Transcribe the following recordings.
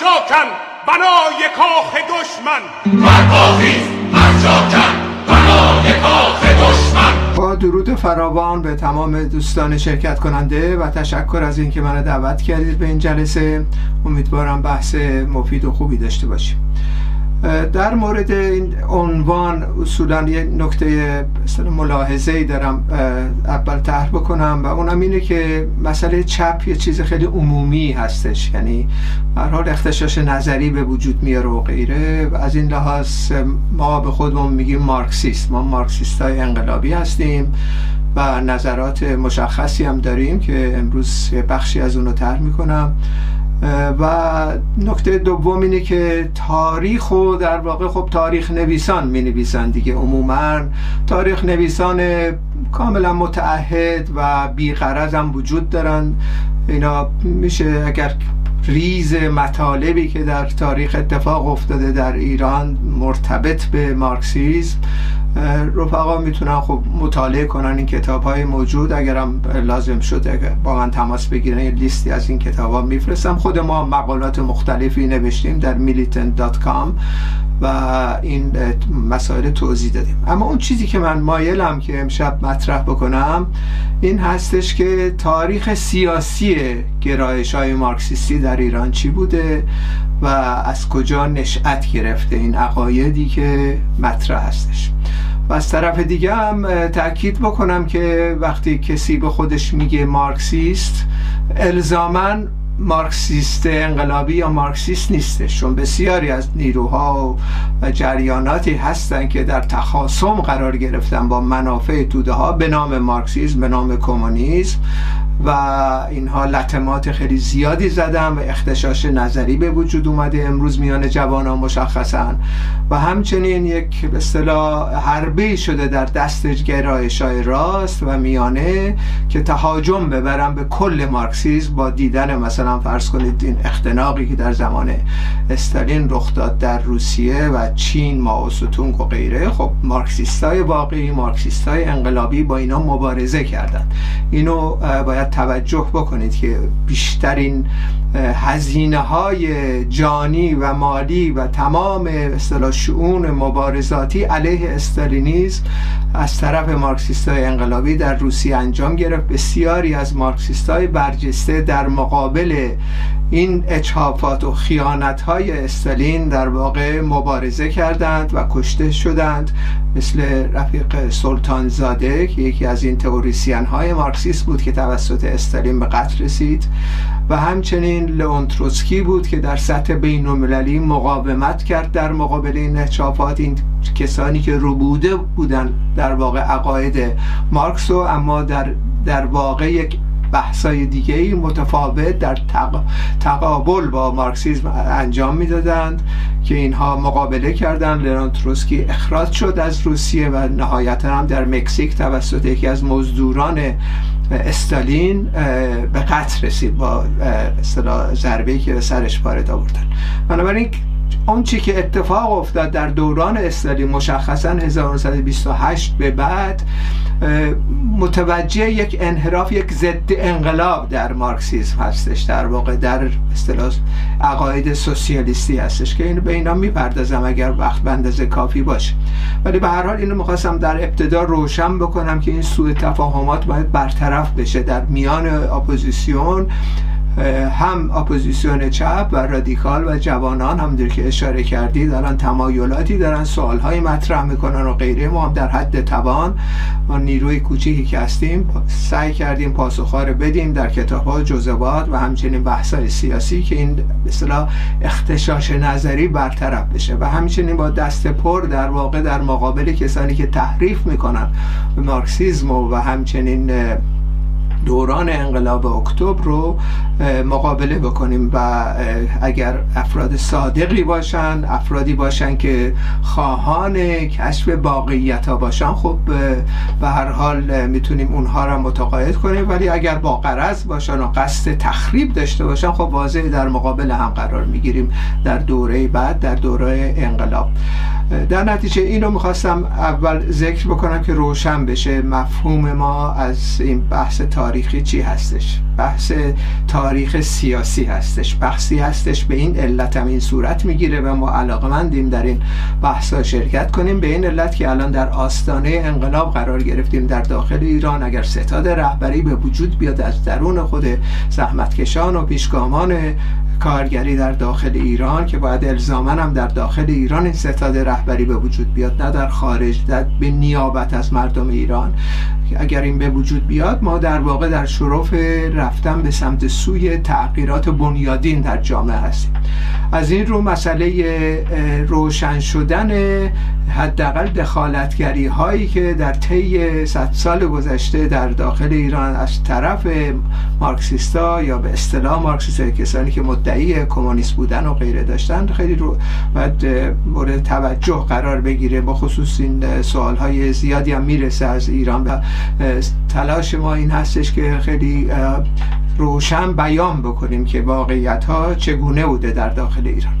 جاکن بنای کاخ دشمن. برخیز هر جاکن بنای کاخ دشمن با درود فراوان به تمام دوستان شرکت کننده و تشکر از اینکه منو دعوت کردید به این جلسه. امیدوارم بحث مفید و خوبی داشته باشیم. در مورد این عنوان اصولا یه نکته ملاحظه ای دارم اول طرح بکنم و اونم اینه که مسئله چپ یه چیز خیلی عمومی هستش. یعنی هر حال اختشاش نظری به وجود میاره و غیره. و از این لحاظ ما به خودمون میگیم مارکسیست. ما مارکسیست های انقلابی هستیم و نظرات مشخصی هم داریم که امروز بخشی از اونو طرح می‌کنم. و نکته دوم اینه که تاریخ و در واقع خب تاریخ نویسان می نویسن دیگه. عموما تاریخ نویسان کاملا متعهد و بیغرض هم وجود دارن اینا میشه اگر ریز مطالبی که در تاریخ اتفاق افتاده در ایران مرتبط به مارکسیزم رفقا می‌تونن خب مطالعه کنن این کتاب های موجود. اگرم لازم شد با من تماس بگیرن یه لیستی از این کتاب ها میفرستم. خود ما مقالات مختلفی نوشتیم در militant.com و این مسائل توضیح دادیم. اما اون چیزی که من مایلم که امشب مطرح بکنم این هستش که تاریخ سیاسی گرایش های مارکسیستی در ایران چی بوده و از کجا نشأت گرفته این عقایدی که مطرح هستش. و از طرف دیگه هم تاکید بکنم که وقتی کسی به خودش میگه مارکسیست الزامن مارکسیست انقلابی یا مارکسیست نیستش چون بسیاری از نیروها و جریاناتی هستند که در تخاصم قرار گرفتن با منافع توده ها به نام مارکسیسم به نام کمونیسم و اینها لطمات خیلی زیادی زدن و اختشاش نظری به وجود اومده امروز میان جوانان مشخصا. و همچنین یک به اصطلاح حربی شده در دست گرایش های راست و میانه که تهاجم ببرن به کل مارکسیسم با دیدن مثلا فرض کنید این اختناقی که در زمان استالین رخ داد در روسیه و چین ماو و غیره خب مارکسیستای واقعی مارکسیستای انقلابی با اینا مبارزه کردند. اینو باید توجه بکنید که بیشترین هزینه های جانی و مالی و تمام اصطلاح شعون مبارزاتی علیه استالینیزم از طرف مارکسیست های انقلابی در روسیه انجام گرفت. بسیاری از مارکسیست های برجسته در مقابل این اچهافات و خیانت های استالین در واقع مبارزه کردند و کشته شدند مثل رفیق سلطان زاده که یکی از این تئوریسین های مارکسیست بود که توسط استالین به قتل رسید و همچنین لئون تروتسکی بود که در سطح بین المللی مقاومت کرد در مقابل این اچهافات. این کسانی که روبوده بودن در واقع عقاید مارکس و اما در در واقع یک بحثای دیگه متفاوت در تقابل با مارکسیزم انجام می‌دادند که اینها مقابله کردند. لرون تروسکی اخراج شد از روسیه و نهایتا هم در مکزیک توسط یکی از مزدوران استالین به قتل رسید با ضربه که به سرش وارد آوردن. بنابراین چی که اتفاق افتاد در دوران استالین مشخصا 1928 به بعد متوجه یک انحراف یک ضد انقلاب در مارکسیسم هستش در واقع در اصطلاح عقاید سوسیالیستی هستش که اینو به اینا می‌پردازم اگر وقت به اندازه کافی باشه. ولی به هر حال اینو می‌خواستم در ابتدا روشن بکنم که این سوء تفاهمات باید برطرف بشه. در میان اپوزیسیون هم اپوزیسیون چپ و رادیکال و جوانان هم که اشاره کردی دارن تمایلاتی دارن سوالهایی مطرح می‌کنن و غیره. ما هم در حد توان ما نیروی کوچیکی که هستیم سعی کردیم پاسخها رو بدیم در کتاب ها جزوات و همچنین بحثای سیاسی که این اصطلاح اختشاش نظری برطرف بشه. و همچنین با دست پر در واقع در مقابل کسانی که تحریف می‌کنن مارکسیزم و همچنین دوران انقلاب اکتبر رو مقابله بکنیم و اگر افراد صادقی باشن افرادی باشن که خواهان کشف باقیت ها باشن خب به هر حال می‌تونیم اونها را متقاعد کنیم. ولی اگر با قرض باشن و قصد تخریب داشته باشن خب واضح در مقابل هم قرار می‌گیریم در دوره بعد در دوره انقلاب. در نتیجه اینو می‌خواستم اول ذکر بکنم که روشن بشه. مفهوم ما از این بحث تاریخ تاریخی چی هستش؟ بحث تاریخ سیاسی هستش. بحثی هستش به این علت هم این صورت می‌گیره و ما علاقمندیم در این بحثا شرکت کنیم. به این علت که الان در آستانه انقلاب قرار گرفتیم در داخل ایران. اگر ستاد رهبری به وجود بیاد از درون خود زحمتکشان و پیشگامان کارگری در داخل ایران که باید الزاما هم در داخل ایران این ستاد رهبری به وجود بیاد نه در خارج در به نیابت از مردم ایران. اگر این به وجود بیاد ما در واقع در شرف رفتن به سمت سوی تغییرات بنیادین در جامعه هستیم. از این رو مسئله روشن شدن حداقل دخالتگری هایی که در طی صد سال گذشته در داخل ایران از طرف مارکسیستا یا به اصطلاح مارکسیست کسانی که مدعی کمونیست بودن و غیره داشتن خیلی رو باید مورد توجه قرار بگیره. با خصوص این سوال های زیادی هم می‌رسه از ایران و تلاش ما این هستش که خیلی روشن بیان بکنیم که واقعیت ها چگونه بوده در داخل ایران.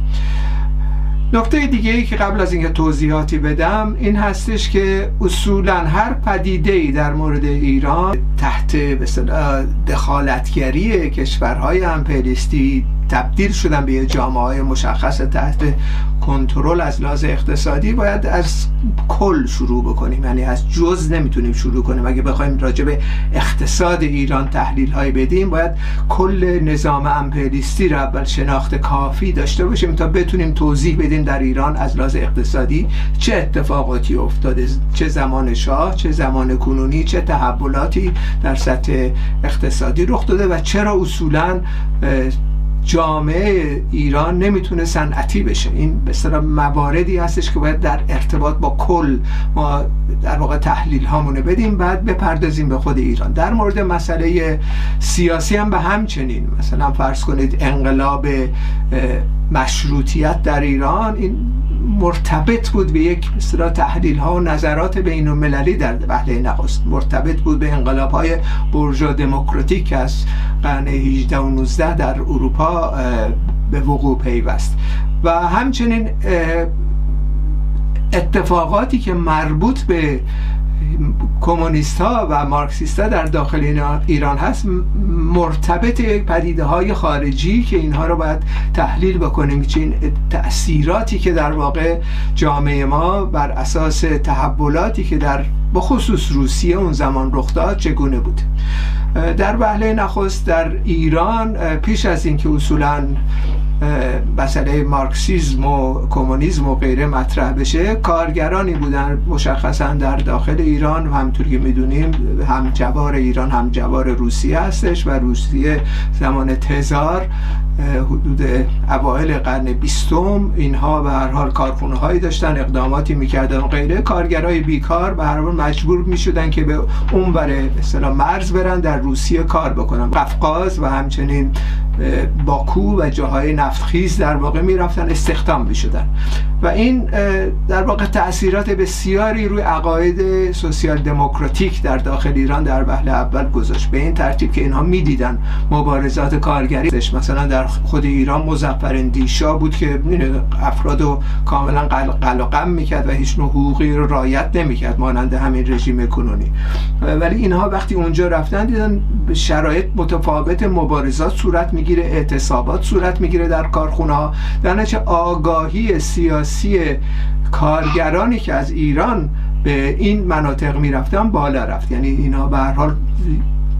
نکته دیگه ای که قبل از اینکه توضیحاتی بدم این هستش که اصولا هر پدیده ای در مورد ایران تحت دخالتگری کشورهای امپریستی تبدیل شدن به یه جامعه های مشخص تحت کنترل از لحاظ اقتصادی باید از کل شروع بکنیم. یعنی از جز نمی‌تونیم شروع کنیم. اگه بخوایم راجع به اقتصاد ایران تحلیل های بدیم باید کل نظام امپریستی را اول شناخت کافی داشته باشیم تا بتونیم توضیح بدیم در ایران از لحاظ اقتصادی چه اتفاقاتی افتاده چه زمان شاه چه زمان کنونی چه تحولاتی در سطح اقتصادی رخ داده و چرا اصولا جامعه ایران نمی‌تونه صنعتی بشه. این به مواردی هستش که باید در ارتباط با کل ما در واقع تحلیل هامونه بدیم بعد بپردازیم به خود ایران. در مورد مسئله سیاسی هم به همچنین. مثلا فرض کنید انقلاب مشروطیت در ایران این مرتبط بود به یک مثلا تحلیل ها و نظرات بین المللی در وهله نخست. مرتبط بود به انقلاب های برجا دموکراتیک از قرن 18 و 19 در اروپا به وقوع پیوست. و همچنین اتفاقاتی که مربوط به کمونیست ها و مارکسیست ها در داخل ایران هست. مرتبط پدیده های خارجی که اینها رو باید تحلیل بکنیم. که این تأثیراتی که در واقع جامعه ما بر اساس تحولاتی که در بخصوص روسیه اون زمان رخ داد چگونه بود؟ در وهله نخست در ایران پیش از اینکه اصولا مسئله مارکسیزم و کمونیسم و غیره مطرح بشه کارگرانی بودن مشخصا در داخل ایران و همطور که می‌دونیم هم جوار ایران هم جوار روسیه هستش و روسیه زمان تزار حدود اوایل قرن بیستم اینها به هر حال کارخونه هایی داشتن اقداماتی می‌کردن و غیره. کارگرای بیکار به هر حال مجبور می‌شدن که به اون بره مثلا مرز برن در روسیه کار بکنن. قفقاز و همچنین باکو و جاهای نفتخیز در واقع می‌رفتن استخدام می‌شدن. و این در واقع تاثیرات بسیاری روی عقاید سوسیال دموکراتیک در داخل ایران در وهله اول گذاشت. به این ترتیب که اینها می‌دیدن مبارزات کارگری. مثلا در خود ایران مزفر دیشا بود که افراد رو کاملا قلقم می‌کرد و هیچ نوع حقوقی رو رایت نمی‌کرد مانند همین رژیم کنونی. ولی اینها وقتی اونجا رفتن دیدن شرایط متفاوت مبارزات صورت می‌گیره اعتصابات صورت می‌گیره در کارخونه ها در آگاهی سیاسی کارگرانی که از ایران به این مناطق می‌رفتن بالا رفت. یعنی اینا به هر حال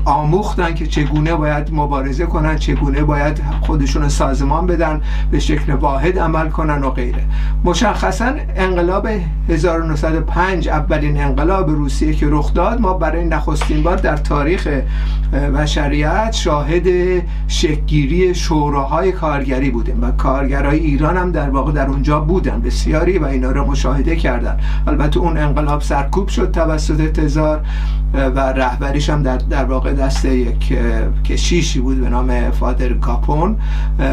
آموختن که چگونه باید مبارزه کنن چگونه باید خودشون سازمان بدن به شکل واحد عمل کنن و غیره. مشخصا انقلاب 1905 اولین انقلاب روسیه که رخ داد ما برای نخستین بار در تاریخ بشریت شاهد شکگیری شوراهای کارگری بودیم و کارگرای ایران هم در واقع در اونجا بودن. بسیاری و اینا رو مشاهده کردن. البته اون انقلاب سرکوب شد توسط تزار و رهبریش هم در, در واقع دست یک کشیشی بود به نام فادر گاپون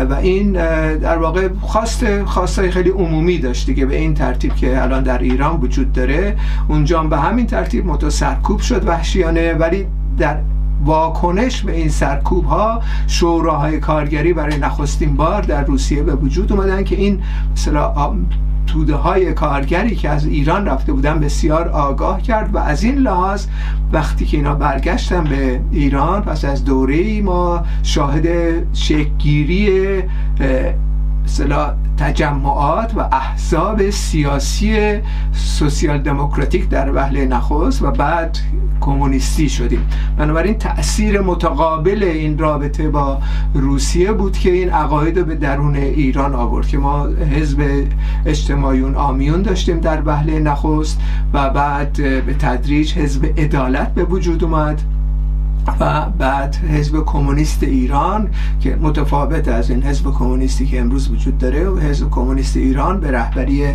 و این در واقع خواست خواستای خیلی عمومی داشت دیگه به این ترتیب که الان در ایران وجود داره. اونجا به همین ترتیب متو سرکوب شد وحشیانه ولی در واکنش به این سرکوب ها شوراهای کارگری برای نخستین بار در روسیه به وجود اومدن که این مثلا توده های کارگری که از ایران رفته بودن بسیار آگاه کرد و از این لحاظ وقتی که اینا برگشتن به ایران پس از دوره ای ما شاهد شکگیری مثلا تجمعات و احزاب سیاسی سوسیال دموکراتیک در وهله نخست و بعد کمونیستی شدیم. بنابراین تاثیر متقابل این رابطه با روسیه بود که این عقاید به درون ایران آورد که ما حزب اجتماعیون آمیون داشتیم در وهله نخست و بعد به تدریج حزب عدالت به وجود اومد. و بعد حزب کمونیست ایران که متفاوت از این حزب کمونیستی که امروز وجود داره و حزب کمونیست ایران به رهبری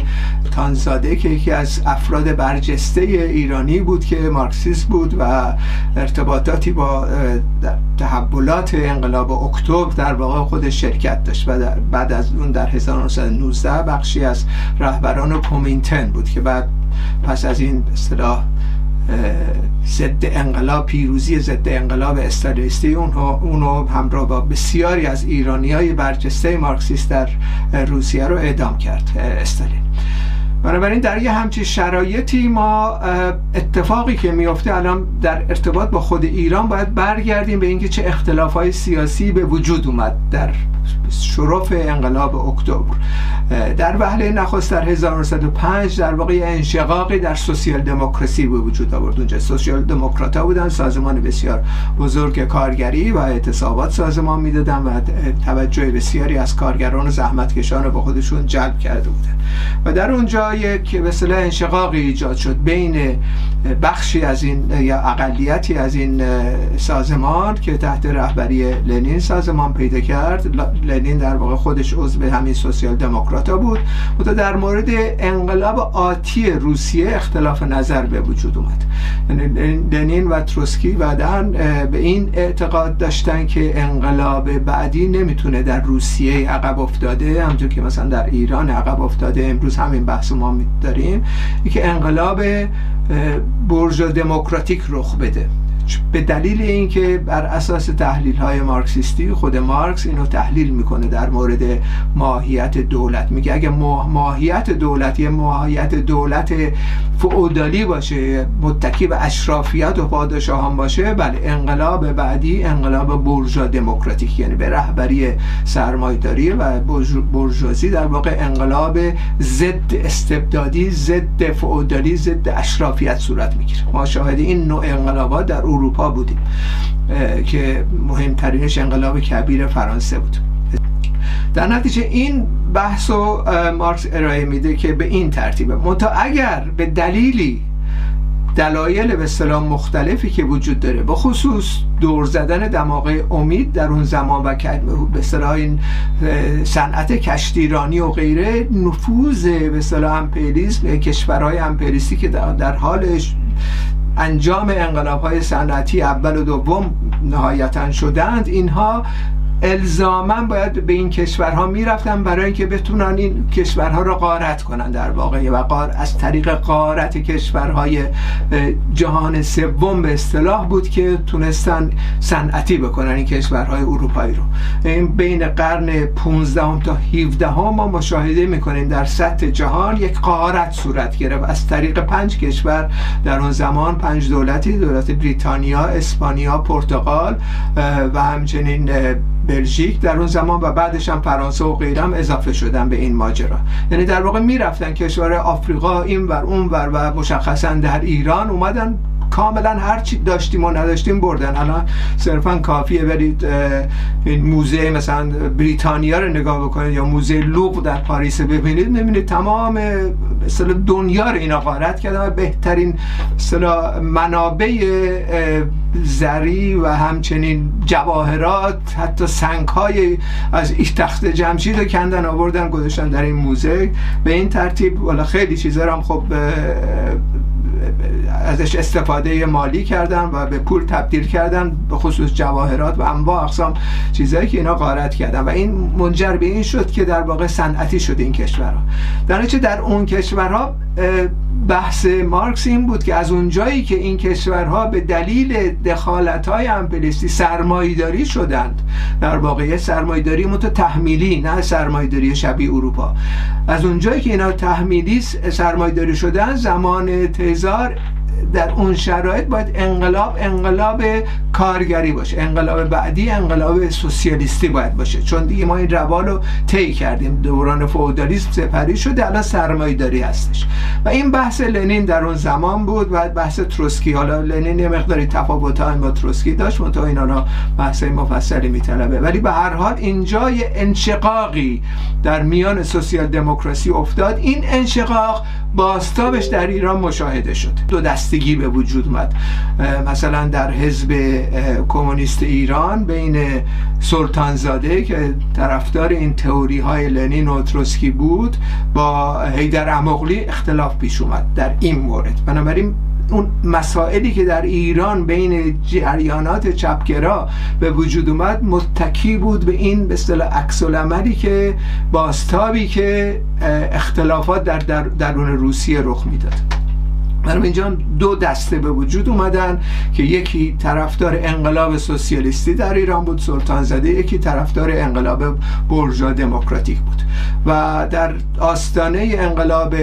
تانزاده که یکی از افراد برجسته ایرانی بود که مارکسیست بود و ارتباطاتی با تحولات انقلاب اکتبر در واقع خودش شرکت داشت و بعد از اون در 1919 بخشی از رهبران کومینتن بود که بعد پس از این اصطلاح ضد انقلاب پیروزی ضد انقلاب استالیستی اونو همراه با بسیاری از ایرانی های برجسته مارکسیست در روسیه رو اعدام کرد استالین. بنابراین در یه همچین شرایطی ما اتفاقی که میفته الان در ارتباط با خود ایران باید برگردیم به اینکه چه اختلاف های سیاسی به وجود اومد در شرف انقلاب اکتبر. در وهله نخست در 1905 در واقع انشقاقی در سوسیال دموکراسی به وجود آورد. اونجا سوسیال دموکرات ها بودن سازمان بسیار بزرگ کارگری و اعتصابات سازمان می‌دادن و توجه بسیاری از کارگران و زحمتکشان رو به خودشون جلب کرده بودن. و در اونجا یک به انشقاقی ایجاد شد بین بخشی از این یا اقلیتی از این سازمان که تحت رهبری لنین سازمان پیدا کرد. لنین در واقع خودش عضو همین سوسیال دموکراتا بود. و در مورد انقلاب آتی روسیه اختلاف نظر به وجود اومد. یعنی لنین و تروسکی بعدا به این اعتقاد داشتن که انقلاب بعدی نمی‌تونه در روسیه عقب افتاده. همونطور که مثلا در ایران عقب افتاده. امروز همین بحث ما داریم که انقلاب برجا دموکراتیک رخ بده. به دلیل اینکه بر اساس تحلیل های مارکسیستی خود مارکس اینو تحلیل می‌کنه در مورد ماهیت دولت. میگه اگه ماهیت دولت یه ماهیت دولت فعودالی باشه متکی به اشرافیت و پادشاهان باشه بله انقلاب بعدی انقلاب برجا دموکراتیک یعنی به رهبری سرمایداری و برجوازی در واقع انقلاب ضد استبدادی ضد فعودالی ضد اشرافیت صورت می‌گیره. ما شاهد این نوع انقلابات در اروپا بودیم که مهمترینش انقلاب کبیر فرانسه بود. در نتیجه این بحث و مارکس ارائه میده که به این ترتیبه. منتها اگر به دلیلی دلایل به اصطلاح مختلفی که وجود داره به خصوص دور زدن دماغه امید در اون زمان و به اصطلاح این صنعت کشتیرانی و غیره نفوذ به اصطلاح امپریالیسم کشورهای امپریستی که در حالش انجام انقلاب های صنعتی اول و دوم نهایتا شدند. اینها الزاما باید به این کشورها می‌رفتن برای اینکه بتونن این کشورها رو قارت کنن در واقع. و قار از طریق قارت کشورهای جهان سوم به اصطلاح بود که تونستن صنعتی بکنن این کشورهای اروپایی رو. این بین قرن 15 تا 17 ما مشاهده می‌کنیم در سطح جهان یک قارت صورت گرفت. از طریق پنج کشور در اون زمان پنج دولتی دولت بریتانیا اسپانیا پرتغال و همچنین بلژیک در اون زمان و بعدش هم فرانسه و غیرم اضافه شدن به این ماجرا. یعنی در واقع می‌رفتن کشور آفریقا این ور اون ور و مشخصا در ایران اومدن کاملا هر چی داشتیم و نداشتیم بردن. الان صرفا کافیه برید این موزه مثلا بریتانیا رو نگاه بکنید یا موزه لوق در پاریس ببینید می‌بینید تمام مثلا دنیا رو اینا غارت کردن و بهترین مثلا منابع زری و همچنین جواهرات حتی سنگ های از تخت جمشید رو کندن آوردن گذاشتن در این موزه. به این ترتیب والا خیلی چیزا هم خب ازش استفاده مالی کردن و به پول تبدیل کردن به خصوص جواهرات و انواع اقسام چیزهایی که اینا غارت کردن. و این منجر به این شد که در واقع صنعتی شد این کشورها. در در اون کشورها بحث مارکس این بود که از اونجایی که این کشورها به دلیل دخالت های امپلیستی سرمایداری شدند در واقع سرمایداری متو تحمیلی نه سرمایداری شبیه اروپا. از اونجایی که اینا تحمیلی سرمایداری شدن زمان تزار در اون شرایط باید انقلاب انقلاب کارگری باشه. انقلاب بعدی انقلاب سوسیالیستی باید باشه. چون دیگه ما این روال رو طی کردیم. دوران فئودالیسم سپری شده الان سرمایه‌داری هستش. و این بحث لنین در اون زمان بود و بحث تروسکی. حالا لنین یه مقداری تفاوت با تروسکی داشت منتها اینا را بحث مفصلی میطلبه. ولی به هر حال اینجا یه انشقاقی در میان سوسیال دموکراسی افتاد. این انشقاق باستابش در ایران مشاهده شد. دو دستگی به وجود اومد. مثلا در حزب کمونیست ایران بین سلطانزاده که طرفدار این تئوری های لنین و تروسکی بود با هیدر امغلی اختلاف پیش اومد در این مورد. بنابراین اون مسائلی که در ایران بین جریانات چپگرا به وجود اومد متکی بود به این به اصطلاح عکس العملی که باستابی که اختلافات در درون روسیه رخ می‌داد. برای اینجا دو دسته به وجود اومدن که یکی طرفدار انقلاب سوسیالیستی در ایران بود سلطان زده یکی طرفدار انقلاب برجا دموکراتیک بود. و در آستانه انقلاب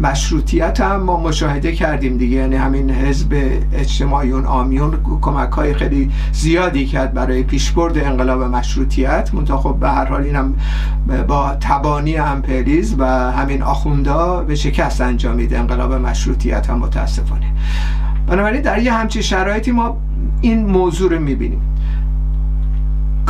مشروطیت هم ما مشاهده کردیم دیگه یعنی همین حزب اجتماعیون آمیون کمک های خیلی زیادی کرد برای پیشبرد انقلاب مشروطیت. منتها خب به هر حال اینم با تبانی امپریز و همین آخوندا به شکست انجامید انقلاب مشروطیت. هم متاسفانه. بنابراین در یه همچین شرایطی ما این موضوع رو می‌بینیم.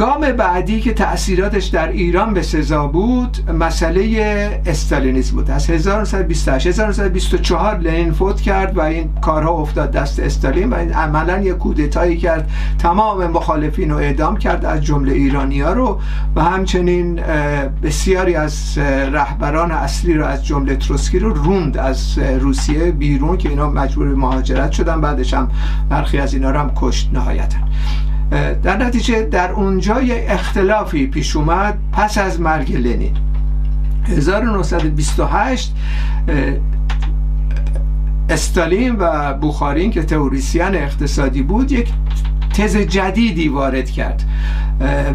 گام بعدی که تأثیراتش در ایران به سزا بود مسئله استالینیسم بود. از 1928 1924 لنین فوت کرد و این کارها افتاد دست استالین و عملا یک کودتایی کرد. تمام مخالفین رو اعدام کرد از جمله ایرانی ها رو و همچنین بسیاری از رهبران اصلی رو از جمله تروسکی رو روند از روسیه بیرون که اینا مجبور مهاجرت شدن بعدش هم برخی از اینا رو هم کشت نهایتا. در نتیجه در اونجا یه اختلافی پیش اومد پس از مرگ لنین. 1928 استالین و بوخارین که تئوریسین اقتصادی بود یک تز جدیدی وارد کرد.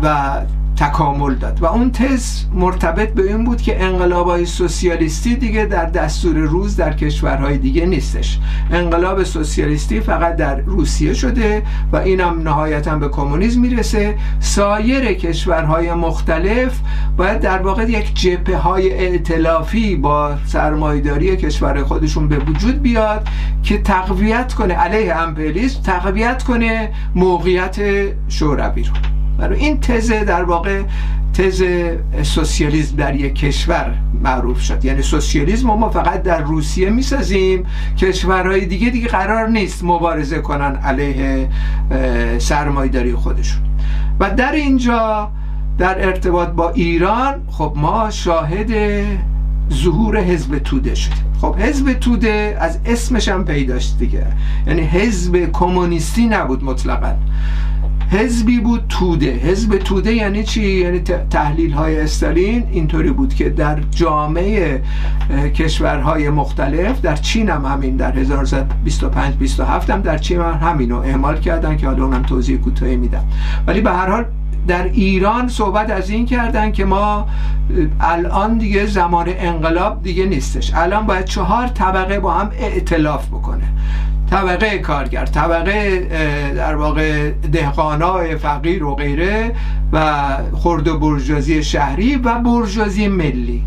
و تکامل داد. و اون تز مرتبط به این بود که انقلاب سوسیالیستی دیگه در دستور روز در کشورهای دیگه نیستش. انقلاب سوسیالیستی فقط در روسیه شده و اینم نهایتا به کمونیسم می‌رسه. سایر کشورهای مختلف باید در واقع یک جبهه های ائتلافی با سرمایداری کشور خودشون به وجود بیاد که تقویت کنه علیه امپریالیسم تقویت کنه موقعیت شوروی رو. برای این تزه در واقع تز سوسیالیسم در یک کشور معروف شد. یعنی سوسیالیسم ما فقط در روسیه می‌سازیم. کشورهای دیگه دیگه قرار نیست مبارزه کنن علیه سرمایداری خودشون. و در اینجا در ارتباط با ایران خب ما شاهد ظهور حزب توده شد خب حزب توده از اسمش هم پیداست دیگه. یعنی حزب کمونیستی نبود مطلقا. حزبی بود توده. حزب توده یعنی چی؟ یعنی تحلیل های استالین اینطوری بود که در جامعه کشورهای مختلف در چین هم همین در 1925 27 هم در چین هم همین رو اعمال کردن که حالا اونم توضیح کوتاهی میدم. ولی به هر حال در ایران صحبت از این کردن که ما الان دیگه زمان انقلاب دیگه نیستش. الان باید چهار طبقه با هم ائتلاف بکنه. طبقه کارگر طبقه در واقع دهقانای فقیر و غیره و خرد و برجازی شهری و برجازی ملی.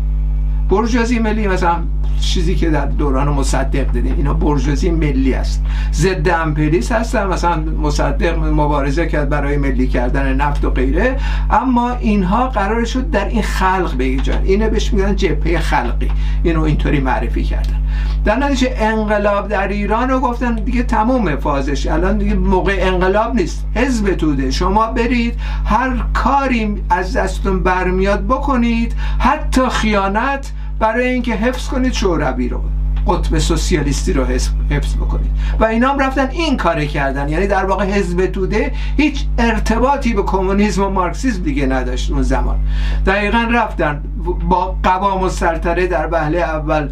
برجازی ملی مثلا چیزی که در دوران مصدق دیدیم. اینا برجوازی ملی است. ضد امپریس هستن مثلا مصدق مبارزه کرد برای ملی کردن نفت و غیره. اما اینها قرار شد در این خلق بگیرن. اینه بهش میگن جبهه خلقی. اینو اینطوری معرفی کردن. در نتیجه انقلاب در ایران رو گفتن دیگه تموم فازش. الان دیگه موقع انقلاب نیست. حزب توده. شما برید هر کاری از دستتون برمیاد بکنید. حتی خیانت برای اینکه حفظ کنید شوروی رو قطب سوسیالیستی رو حفظ بکنید. و اینا هم رفتن این کار کردن. یعنی در واقع حزب توده هیچ ارتباطی به کمونیسم و مارکسیسم دیگه نداشت اون زمان. دقیقا رفتن با قوام و سلطنه در بهله اول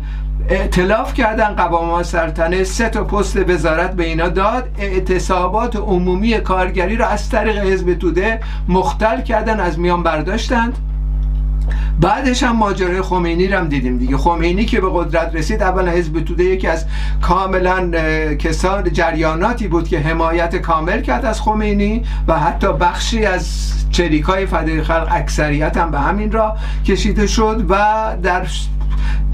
اعتلاف کردن قوام سلطنه سه تا پست وزارت به اینا داد. اعتصابات عمومی کارگری رو از طریق حزب توده مختل کردن از میان برداشتند. بعدش هم ماجرای خمینی رو هم دیدیم دیگه. خمینی که به قدرت رسید اول حزب توده یکی از کاملا کسان جریاناتی بود که حمایت کامل کرد از خمینی و حتی بخشی از چریکای فدای خلق اکثریت هم به همین را کشیده شد و در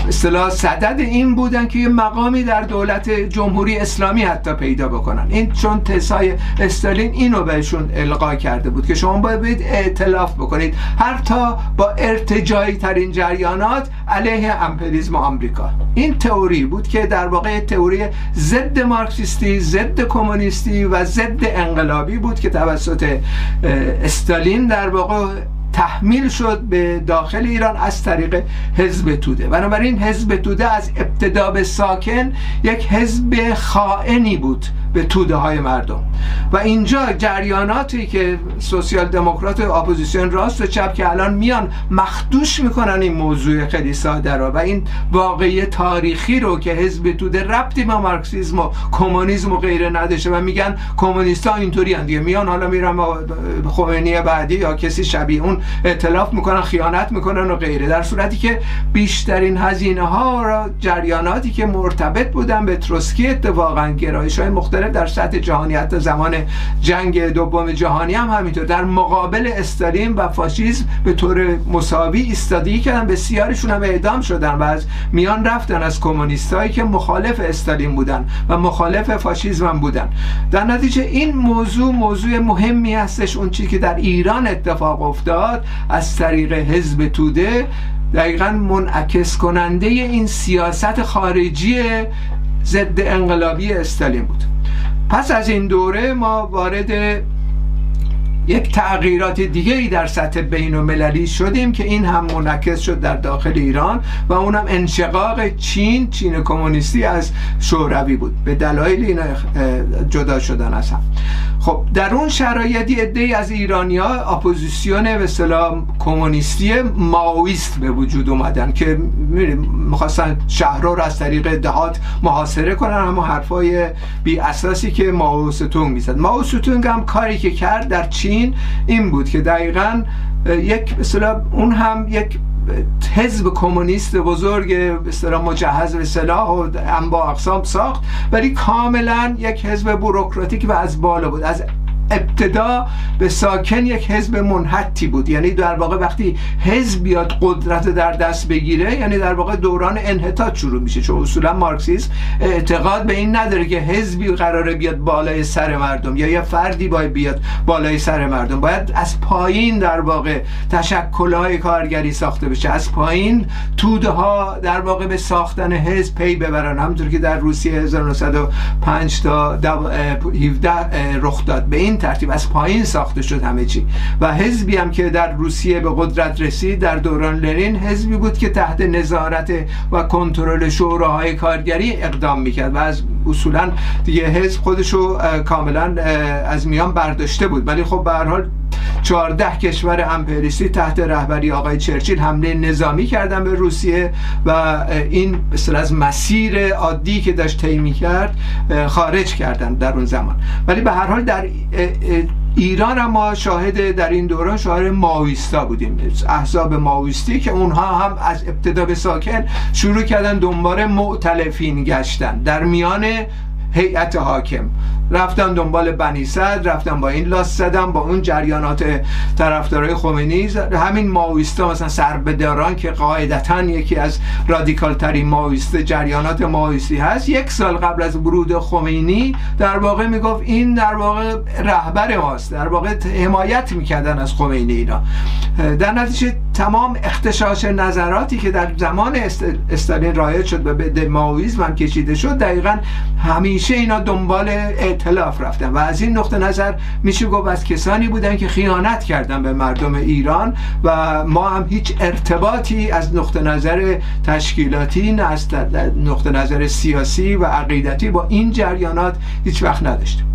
اصطلاح صدد این بودن که یه مقامی در دولت جمهوری اسلامی حتی پیدا بکنن. این چون تسای استالین اینو بهشون القا کرده بود که شما باید اعتلاف بکنید. هر تا با ارتجایی ترین جریانات علیه امپریزم آمریکا. این تئوری بود که در واقع تئوری ضد مارکسیستی ضد کمونیستی و ضد انقلابی بود که توسط استالین در واقع تحمیل شد به داخل ایران از طریق حزب توده. بنابراین حزب توده از ابتدا به ساکن یک حزب خائنی بود. به توده های مردم. و اینجا جریاناتی که سوسیال دموکرات اپوزیسیون راست و چپ که الان میان مخدوش می‌کنن این موضوع خیلی ساده رو. و این واقعی تاریخی رو که حزب توده ربطی با مارکسیسم و کمونیسم و غیره نداشته و میگن کمونیستا اینطوری دیگه میان حالا میرن با خمینی بعدی یا کسی شبیه اون اعتلاف می‌کنن خیانت می‌کنن و غیره. در صورتی که بیشترین هزینه ها را جریاناتی که مرتبط بودن به تروسکی اتفاقا گرایش های مختلف در سطح جهانی حتی زمان جنگ دوم جهانی هم همینطور. در مقابل استالین و فاشیسم به طور مساوی ایستادگی کردن بسیارشون هم اعدام شدن و از میان رفتن از کمونیستایی که مخالف استالین بودن و مخالف فاشیسم هم بودن. در نتیجه این موضوع موضوع مهمی هستش اون چیزی که در ایران اتفاق افتاد از طریق حزب توده دقیقا منعکس کننده این سیاست خارجی ضد انقلابی استالین بود. پس از این دوره ما وارد یک تغییرات دیگه ای در سطح بین المللی شدیم که این هم منعکس شد در داخل ایران و اونم انشقاق چین چین کمونیستی از شوروی بود. به دلایل اینا جدا شدن از هم. خب در اون شرایطی عده از ایرانیا اپوزیسیون به اصطلاح کمونیستی مائوئیست به وجود اومدن که می‌خواستن شهرها رو از طریق دهات محاصره کنن اما حرفای بی اساسی که مائو تسه‌تونگ می‌زد. مائو تسه‌تونگ هم کاری که کرد در چین این بود که دقیقا یک مثلا اون هم یک حزب کمونیست بزرگ به مجهز به سلاح و انواع اقسام ساخت ولی کاملا یک حزب بوروکراتیک و از بالا بود از ابتدا به ساکن یک حزب منحتی بود. یعنی در واقع وقتی حزب بیاد قدرت در دست بگیره یعنی در واقع دوران انحطاط شروع میشه. چون اصولا مارکسیسم اعتقاد به این نداره که حزبی قراره بیاد بالای سر مردم یا یه فردی باید بیاد بالای سر مردم. باید از پایین در واقع تشکلهای کارگری ساخته بشه. از پایین توده ها در واقع به ساختن حزب پی ببرن. همونطور که در روسیه 1905 تا 17 رخ داد. به این ترتیب از پایین ساخته شد همه چی. و حزبی هم که در روسیه به قدرت رسید در دوران لنین حزبی بود که تحت نظارت و کنترل شوراهای کارگری اقدام می‌کرد. و از اصولا دیگه حزب خودشو کاملا از میان برداشته بود. ولی خب به هر حال 14 کشور امپریستی تحت رهبری آقای چرچیل حمله نظامی کردن به روسیه و این مثل از مسیر عادی که داشت طی کرد خارج کردن در اون زمان. ولی به هر حال در ایران ما شاهد در این دوران شاهد ماویستا بودیم. احزاب ماویستی که اونها هم از ابتدا به ساکن شروع کردن دنبال معتلفین گشتن. در میان هیئت حاکم. رفتن دنبال بنی صد رفتن با این لاس زدن با اون جریانات طرفدارای خمینی. همین ماویستا مثلا سربداران که قاعدتا یکی از رادیکال ترین ماویست جریانات ماویستی هست. یک سال قبل از ورود خمینی در واقع می‌گفت این در واقع رهبر ماست در واقع حمایت می‌کردن از خمینی اینا. در نتیجه تمام اختشاش نظراتی که در زمان استالین رایج شد و به ماویزم هم کشیده شد دقیقا همیشه اینا دنبال اعتلاف رفتن و از این نقطه نظر میشه گفت از کسانی بودن که خیانت کردن به مردم ایران و ما هم هیچ ارتباطی از نقطه نظر تشکیلاتی نه از نقطه نظر سیاسی و عقیدتی با این جریانات هیچ وقت نداشتیم.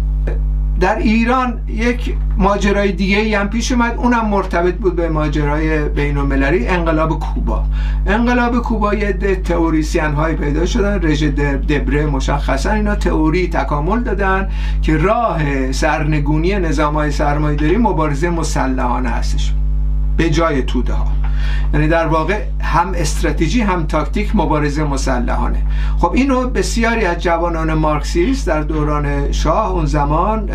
در ایران یک ماجرای دیگه هم پیش اومد اونم مرتبط بود به ماجرای بین المللی انقلاب کوبا. انقلاب کوبا یه تئوریسین های پیدا شدن رژ دبره مشخصا اینا تئوری تکامل دادن که راه سرنگونی نظام های سرمایه مبارزه مسلحانه هستش. به جای توده ها. یعنی در واقع هم استراتژی هم تاکتیک مبارزه مسلحانه. خب اینو بسیاری از جوانان مارکسیست در دوران شاه اون زمان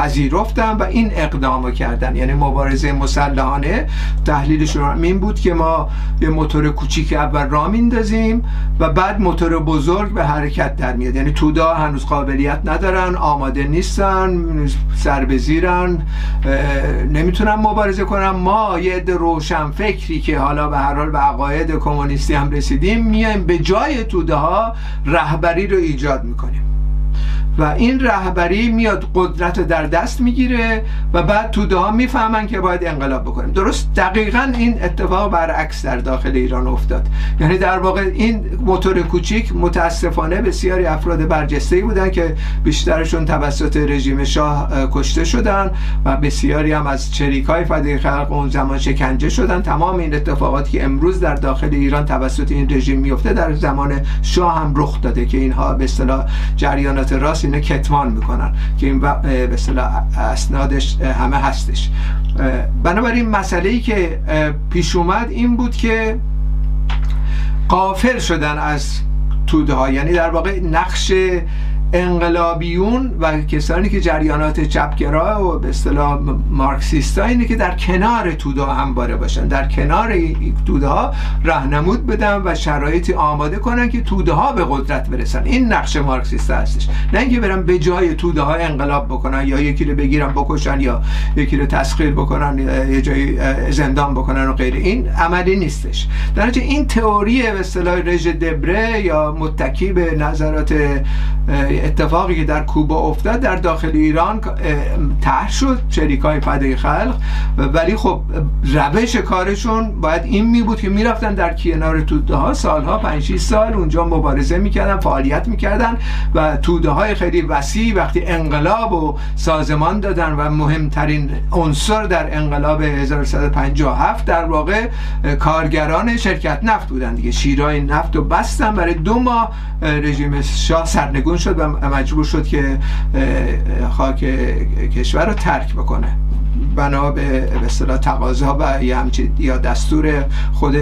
پذیرفتن و این اقدام کردن. یعنی مبارزه مسلحانه تحلیلشون این بود که ما یه موتور کوچیک اول را میندازیم و بعد موتور بزرگ به حرکت در میاد. یعنی تودا هنوز قابلیت ندارن آماده نیستن سربزیرن نمی‌تونن مبارزه کنن. ما یه روشن فکری که حالا به هر حال به عقاید کمونیستی هم رسیدیم میایم به جای توده ها رهبری رو ایجاد می‌کنیم. و این رهبری میاد قدرت در دست می‌گیره و بعد توده ها می‌فهمن که باید انقلاب بکنیم. درست؟ دقیقا این اتفاق برعکس در داخل ایران افتاد. یعنی در واقع این موتور کوچیک متاسفانه بسیاری افراد برجسته بودن که بیشترشون توسط رژیم شاه کشته شدن و بسیاری هم از چریک های فدای خلق اون زمان شکنجه شدن. تمام این اتفاقاتی که امروز در داخل ایران توسط این رژیم میفته در زمان شاه هم رخ داده که اینها به اصطلاح جریانات راست اینو کتمان می‌کنن که این به اسنادش همه هستش. بنابراین مسئله ای که پیش اومد این بود که قافل شدن از توده ها. یعنی در واقع نقش انقلابیون و کسانی که جریانات چپگرا و به اصطلاح مارکسیستا اینه که در کنار توده همواره باشن. در کنار توده ها راهنمود بدن و شرایطی آماده کنن که توده ها به قدرت برسن. این نقش مارکسیستا هستش. نه اینکه برن به جای توده ها انقلاب بکنن یا یکی رو بگیرن بکشن یا یکی رو تسخیر بکنن یه جای زندان بکنن و غیره. این عملی نیستش. در این تئوری به اصطلاح رژ دبره یا متکی به نظرات اتفاقی که در کوبا افتاد در داخل ایران طرح شد شریکای فدای خلق. ولی خب روش کارشون باید این می بود که می‌رفتن در کنار توده ها. سالها 5 سال اونجا مبارزه می‌کردن فعالیت می‌کردن و توده های خیلی وسیع وقتی انقلاب و سازمان دادن و مهمترین عنصر در انقلاب 1157 در واقع کارگران شرکت نفت بودن. دیگه شیرای نفت و بستن برای دو ماه رژیم شاه سرنگون شد و مجبور شد که خاک کشور رو ترک بکنه. بنا به اصطلاح تقاضا و یا یا دستور خود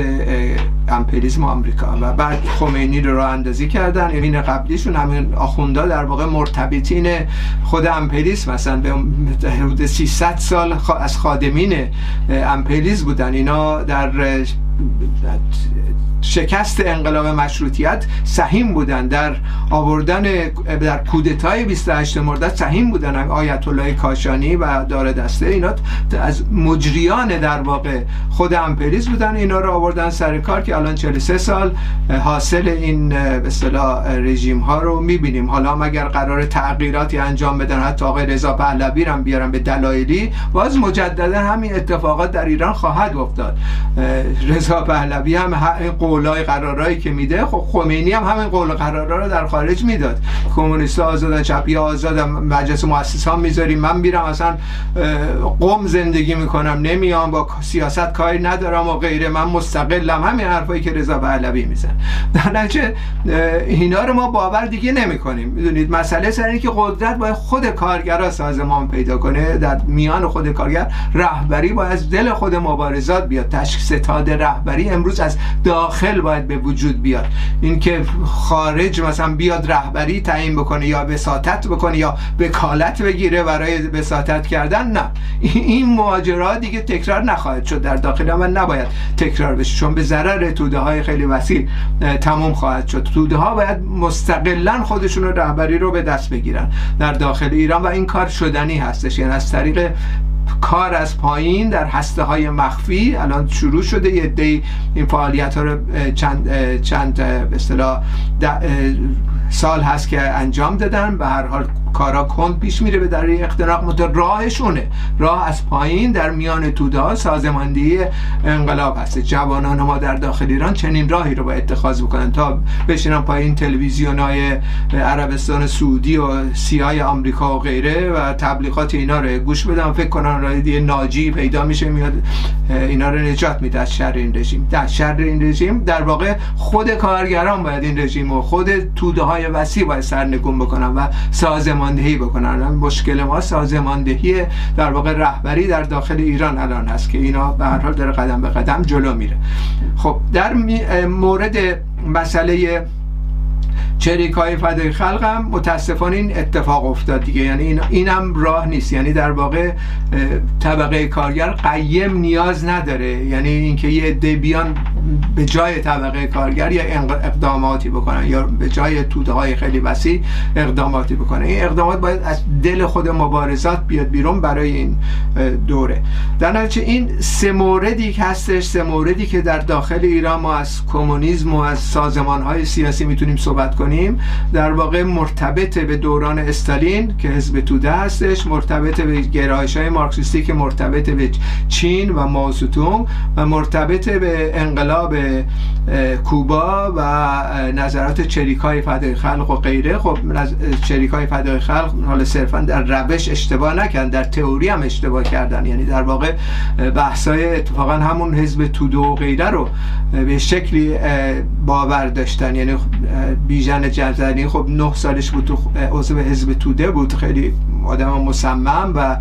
امپریزم آمریکا. و بعد خمینی رو راه اندازی کردن. این قبلیشون همین آخوندا در واقع مرتبطین خود امپریز مثلا به حدود 300 سال از خادمین امپریز بودن. اینا در شکست انقلاب مشروطیت سهیم بودن. در آوردن در کودتای 28 مرداد سهیم بودن آیت الله کاشانی و دار دسته. اینا از مجریان در واقع خود امپریز بودن. اینا رو آوردن سر کار که الان 43 سال حاصل این به اصطلاح رژیم ها رو می‌بینیم. حالا مگر قرار تغییراتی انجام بدن حتی آقای رضا پهلوی هم بیارن به دلایلی باز مجددا همین اتفاقات در ایران خواهد افتاد. رضا پهلوی هم قولای قرارایی که میده خب خمینی هم همین قول قرارا رو در خارج می‌داد. کمونیست آزادن چپی آزادن مجلس مؤسسان می‌ذاریم. من میرم اصلا قم زندگی می‌کنم نمیام با سیاست کاری ندارم و غیره. من مستقلم. همین حرفایی که رضا پهلوی میزن. در نتیجه اینا رو ما باور دیگه نمی‌کنیم. می‌دونید مسئله سر اینه که قدرت باید خود کارگرا سازمان پیدا کنه. در میان خود کارگر رهبری باید از دل خود مبارزات بیاد. تشک ستاد رهبری امروز از داخل باید به وجود بیاد. اینکه خارج مثلا بیاد رهبری تعیین بکنه یا وساطت بکنه یا وکالت بگیره برای وساطت کردن نه. این ماجرا دیگه تکرار نخواهد شد در داخل من نباید تکرار بشه چون به ضرر توده های خیلی وسیع تموم خواهد شد. توده ها باید مستقلا خودشون رهبری رو به دست بگیرن در داخل ایران و این کار شدنی هستش. یعنی از طریق کار از پایین در هسته های مخفی الان شروع شده. یه دی این فعالیت ها رو چند چند به سال هست که انجام دادن. به هر حال کارا کند پیش میره به در اختراق مت راهشونه. راه از پایین در میان توده ها سازماندهی انقلاب هست جوانان ما در داخل ایران چنین راهی رو باید اتخاذ بکنن تا بشینن پایین تلویزیون های عربستان سعودی و سیای آمریکا و غیره و تبلیغات اینا رو گوش بدن. فکر کنن راه ناجی پیدا میشه میاد اینا رو نجات میده از شر این رژیم. در شر این رژیم در واقع خود کارگران باید این رژیم و خود توده های وسیع باید سرنگون بکنن و سازماندهی بکنن. مشکل ما سازماندهی در واقع رهبری در داخل ایران الان هست که اینا به هر حال داره قدم به قدم جلو میره. خب در مورد مسئله چریک های فدای خلق هم متاسفانه این اتفاق افتاد دیگه. یعنی این اینم راه نیست. یعنی در واقع طبقه کارگر قیم نیاز نداره. یعنی اینکه یه عده بیان به جای طبقه کارگر یا اقداماتی بکنن یا به جای توده های خیلی وسیع اقداماتی بکنن. این اقدامات باید از دل خود مبارزات بیاد بیرون برای این دوره. در نتیجه این سه موردی که هستش سه موردی که در داخل ایران ما از کمونیسم و از سازمان های سیاسی می‌تونیم صحبت کنیم در واقع مرتبط به دوران استالین که حزب توده هستش مرتبط به گرایش های مارکسیستی که مرتبط به چین و ماوزتونگ و مرتبط به انقلاب کوبا و نظرات چریکای فدای خلق و غیره. خب چریکای فدای خلق حالا صرفا در روش اشتباه نکردن در تئوری هم اشتباه کردن. یعنی در واقع بحثای اتفاقا همون حزب توده و غیره رو به شکلی باور داشتن. یعنی بیژن جزنی خب نه سالش بود تو عضو حزب توده بود. خیلی آدم مصمم و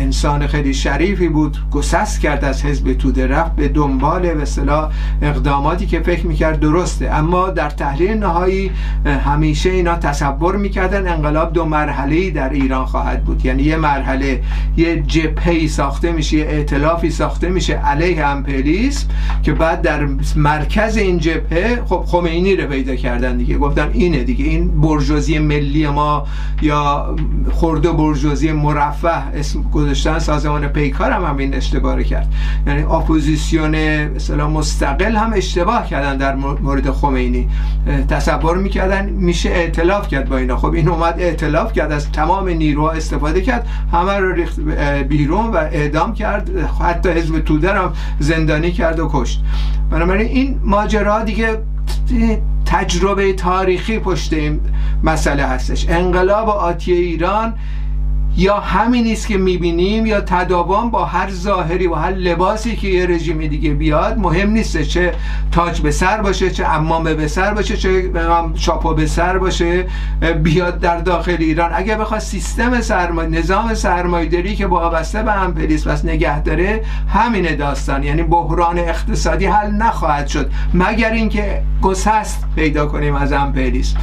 انسان خیلی شریفی بود. گسست کرد از حزب توده رفت به دنبال اصطلاح اقداماتی که فکر می‌کرد درسته. اما در تحلیل نهایی همیشه اینا تصور می‌کردن انقلاب دو مرحله در ایران خواهد بود. یعنی یه مرحله یه جبهه ساخته میشه یه ائتلافی ساخته میشه علیه امپریالیسم که بعد در مرکز این جبهه خب خمینی رو پیدا کردن دیگه. گفتن اینه دیگه این برجوزی ملی ما یا خورده برجوزی مرفه اسم گذاشتن سازمان پیکار هم همین اشتباه کرد. یعنی اپوزیسیون مستقل هم اشتباه کردن در مورد خمینی. تصور می‌کردن میشه اعتلاف کرد با اینا. خب این اومد اعتلاف کرد از تمام نیروها استفاده کرد همه رو ریخت بیرون و اعدام کرد. حتی حزب توده هم زندانی کرد و کشت. بنابراین این ماجرا دیگه تجربه تاریخی پشت این مسئله هستش. انقلاب آتی ایران یا همین نیست که می‌بینیم یا تداوم با هر ظاهری و هر لباسی که یه رژیم دیگه بیاد مهم نیست چه تاج به سر باشه چه عمامه به سر باشه چه شاپو به سر باشه بیاد در داخل ایران. اگه بخواد سیستم سرمایه نظام سرمایه‌داری که وابسته به امپریالیسمه نگه داره همین داستان. یعنی بحران اقتصادی حل نخواهد شد مگر اینکه گسست پیدا کنیم از امپریالیسم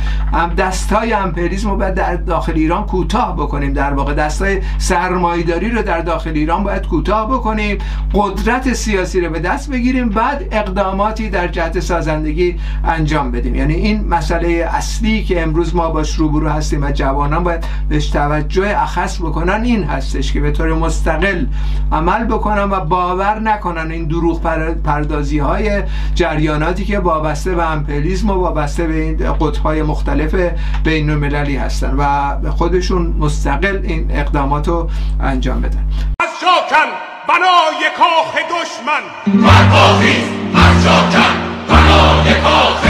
دستای امپریسم رو در داخل ایران کوتاه بکنیم در واقع دستای سرمایداری رو در داخل ایران باید کوتاه بکنیم. قدرت سیاسی رو به دست بگیریم. بعد اقداماتی در جهت سازندگی انجام بدیم. یعنی این مسئله اصلی که امروز ما باش روبرو هستیم و جوانان باید بهش توجه اخص بکنن این هستش که به طور مستقل عمل بکنن و باور نکنن این دروغ پردازی های جریاناتی که وابسته به امپریالیسم و وابسته به این قطبهای مختلف بین المللی هستن و خودشون مستقل این این اقدامات رو انجام بدن. از شاکن بنای کاخ دشمن. برپاخیز از شاکن بنای کاخ